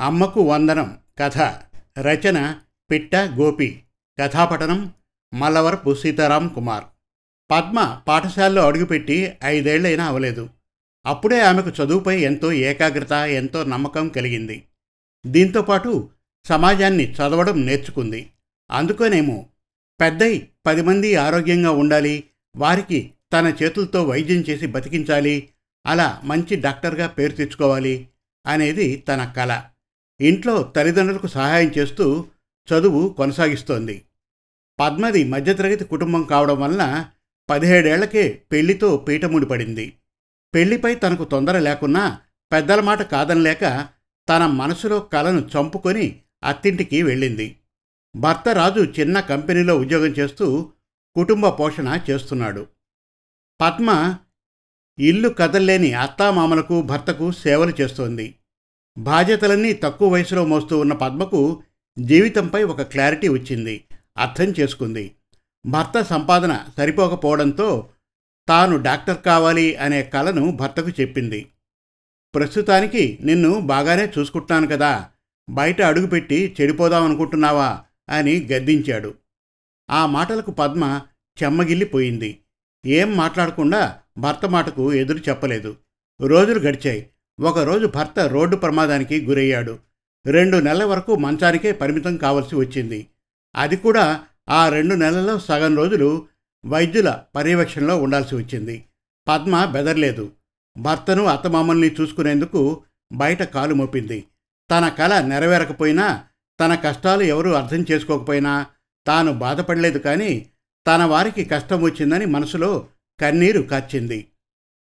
అమ్మకు వందనం కథ రచన పిట్ట గోపి కథాపఠనం మల్లవరపు సీతారాం కుమార్. పద్మ పాఠశాలలో అడుగుపెట్టి ఐదేళ్ళైనా అవలేదు. అప్పుడే ఆమెకు చదువుపై ఎంతో ఏకాగ్రత ఎంతో నమ్మకం కలిగింది. దీంతోపాటు సమాజాన్ని చదవడం నేర్చుకుంది. అందుకనేమో పెద్దై పది మంది ఆరోగ్యంగా ఉండాలి వారికి తన చేతులతో వైద్యం చేసి బతికించాలి అలా మంచి డాక్టర్గా పేరు తెచ్చుకోవాలి అనేది తన కళ ఇంట్లో తల్లిదండ్రులకు సహాయం చేస్తూ చదువు కొనసాగిస్తోంది. పద్మది మధ్యతరగతి కుటుంబం కావడం వలన పదిహేడేళ్ళకే పెళ్ళితో పీఠముడి పడింది. పెళ్ళిపై తనకు తొందర లేకున్నా పెద్దల మాట కాదనలేక తన మనసులో కలను చంపుకొని అత్తింటికి వెళ్ళింది. భర్త రాజు చిన్న కంపెనీలో ఉద్యోగం చేస్తూ కుటుంబ పోషణ చేస్తున్నాడు. పద్మ ఇల్లు కదల్లేని అత్తామామలకు భర్తకు సేవలు చేస్తోంది. బాధ్యతలన్నీ తక్కువ వయసులో మోస్తూ ఉన్న పద్మకు జీవితంపై ఒక క్లారిటీ వచ్చింది. అర్థం చేసుకుంది. భర్త సంపాదన సరిపోకపోవడంతో తాను డాక్టర్ కావాలి అనే కలను భర్తకు చెప్పింది. ప్రస్తుతానికి నిన్ను బాగానే చూసుకుంటున్నాను కదా. బయట అడుగుపెట్టి చెడిపోదామనుకుంటున్నావా అని గద్దించాడు. ఆ మాటలకు పద్మ చెమ్మగిల్లిపోయింది. ఏం మాట్లాడకుండా భర్త మాటకు ఎదురు చెప్పలేదు. రోజులు గడిచాయి. ఒకరోజు భర్త రోడ్డు ప్రమాదానికి గురయ్యాడు. రెండు నెలల వరకు మంచానికే పరిమితం కావలసి వచ్చింది. అది కూడా ఆ రెండు నెలల్లో సగం రోజులు వైద్యుల పర్యవేక్షణలో ఉండాల్సి వచ్చింది. పద్మ బెదర్లేదు. భర్తను అత్తమామల్ని చూసుకునేందుకు బయట కాలు మోపింది. తన కళ నెరవేరకపోయినా తన కష్టాలు ఎవరూ అర్థం చేసుకోకపోయినా తాను బాధపడలేదు కానీ తన వారికి కష్టం వచ్చిందని మనసులో కన్నీరు కార్చింది.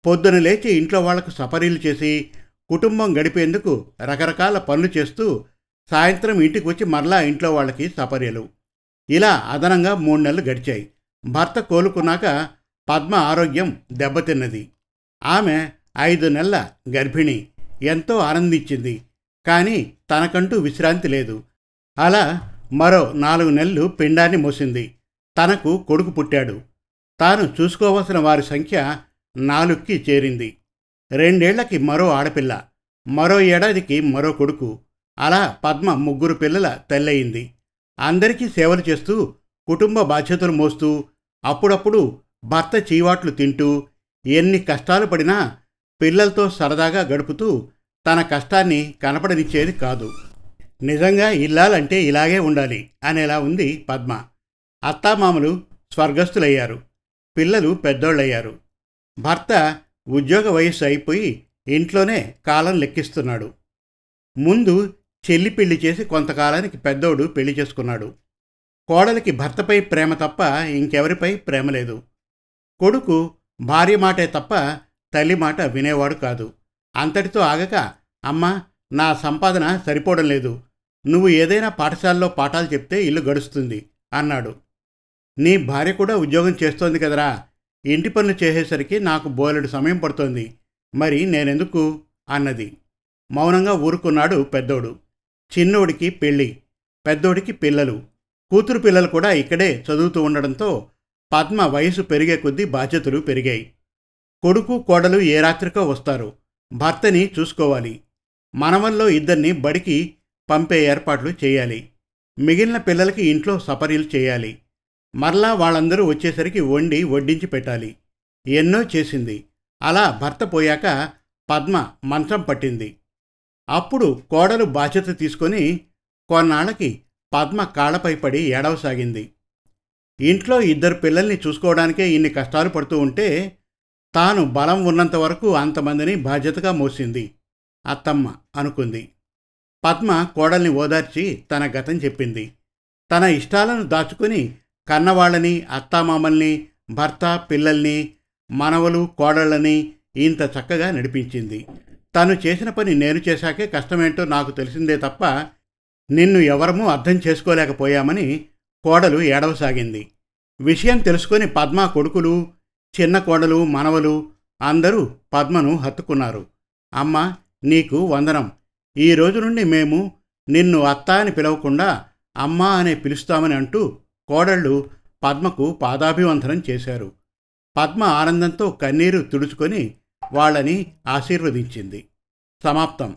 పొద్దున లేచి ఇంట్లో వాళ్ళకు సపరీలు చేసి కుటుంబం గడిపేందుకు రకరకాల పనులు చేస్తూ సాయంత్రం ఇంటికి వచ్చి మరలా ఇంట్లో వాళ్ళకి సపర్యలు ఇలా అదనంగా మూడు నెలలు గడిచాయి. భర్త కోలుకున్నాక పద్మ ఆరోగ్యం దెబ్బతిన్నది. ఆమె ఐదు నెలల గర్భిణి. ఎంతో ఆనందించింది. కానీ తనకంటూ విశ్రాంతి లేదు. అలా మరో నాలుగు నెలలు పిండాన్ని మోసింది. తనకు కొడుకు పుట్టాడు. తాను చూసుకోవలసిన వారి సంఖ్య నాలుగుకి చేరింది. రెండేళ్ళకి మరో ఆడపిల్ల మరో ఏడాదికి మరో కొడుకు అలా పద్మ ముగ్గురు పిల్లల తల్లయింది. అందరికీ సేవలు చేస్తూ కుటుంబ బాధ్యతలు మోస్తూ అప్పుడప్పుడు భర్త చీవాట్లు తింటూ ఎన్ని కష్టాలు పడినా పిల్లలతో సరదాగా గడుపుతూ తన కష్టాన్ని కనపడనిచ్చేది కాదు. నిజంగా ఇల్లాలంటే ఇలాగే ఉండాలి అనేలా ఉంది పద్మ. అత్తామామలు స్వర్గస్థులయ్యారు. పిల్లలు పెద్దోళ్ళయ్యారు. భర్త ఉద్యోగ వయస్సు అయిపోయి ఇంట్లోనే కాలం లెక్కిస్తున్నాడు. ముందు చెల్లి పెళ్ళి చేసి కొంతకాలానికి పెద్దోడు పెళ్ళి చేసుకున్నాడు. కోడలికి భర్తపై ప్రేమ తప్ప ఇంకెవరిపై ప్రేమ లేదు. కొడుకు భార్య మాటే తప్ప తల్లి మాట వినేవాడు కాదు. అంతటితో ఆగక అమ్మ నా సంపాదన సరిపోవడం లేదు. నువ్వు ఏదైనా పాఠశాలలో పాఠాలు చెప్తే ఇల్లు గడుస్తుంది అన్నాడు. నీ భార్య కూడా ఉద్యోగం చేస్తోంది కదరా. ఇంటి పనులు చేసేసరికి నాకు బోలెడు సమయం పడుతోంది. మరి నేనెందుకు? అన్నది. మౌనంగా ఊరుకున్నాడు పెద్దోడు. చిన్నోడికి పెళ్ళి పెద్దోడికి పిల్లలు కూతురు పిల్లలు కూడా ఇక్కడే చదువుతూ ఉండడంతో పద్మ వయసు పెరిగే కొద్దీ బాధ్యతలు పెరిగాయి. కొడుకు కోడలు ఏ రాత్రికో వస్తారు. భర్తని చూసుకోవాలి. మనవల్లో ఇద్దరిని బడికి పంపే ఏర్పాట్లు చేయాలి. మిగిలిన పిల్లలకి ఇంట్లో సపరీలు చేయాలి. మరలా వాళ్ళందరూ వచ్చేసరికి వండి వడ్డించి పెట్టాలి. ఎన్నో చేసింది. అలా భర్త పోయాక పద్మ మంచం పట్టింది. అప్పుడు కోడలు బాధ్యత తీసుకొని కొన్నాళ్ళకి పద్మ కాళ్ళపై పడి ఏడవసాగింది. ఇంట్లో ఇద్దరు పిల్లల్ని చూసుకోవడానికే ఇన్ని కష్టాలు పడుతూ ఉంటే తాను బలం ఉన్నంత వరకు అంతమందిని బాధ్యతగా మోసింది. అత్తమ్మ అనుకుంది. పద్మ కోడల్ని ఓదార్చి తన గతం చెప్పింది. తన ఇష్టాలను దాచుకుని కన్నవాళ్ళని అత్తామామల్ని భర్త పిల్లల్ని మనవలు కోడళ్ళని ఇంత చక్కగా నడిపించింది. తను చేసిన పని నేను చేశాకే కష్టమేంటో నాకు తెలిసిందే తప్ప నిన్ను ఎవరమూ అర్థం చేసుకోలేకపోయామని కోడలు ఏడవసాగింది. విషయం తెలుసుకొని పద్మ కొడుకులు చిన్న కోడలు మనవలు అందరూ పద్మను హత్తుకున్నారు. అమ్మ నీకు వందనం. ఈ రోజు నుండి మేము నిన్ను అత్త అని పిలవకుండా అమ్మ అనే పిలుస్తామని అంటూ కోడళ్ళు పద్మకు పాదాభివందనం చేశారు. పద్మ ఆనందంతో కన్నీరు తుడుచుకొని వాళ్ళని ఆశీర్వదించింది. సమాప్తం.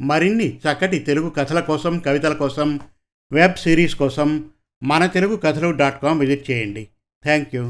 మరిన్ని చక్కటి తెలుగు కథల కోసం కవితల కోసం వెబ్ సిరీస్ కోసం మన తెలుగు కథలు డాట్ కామ్ విజిట్ చేయండి. Thank you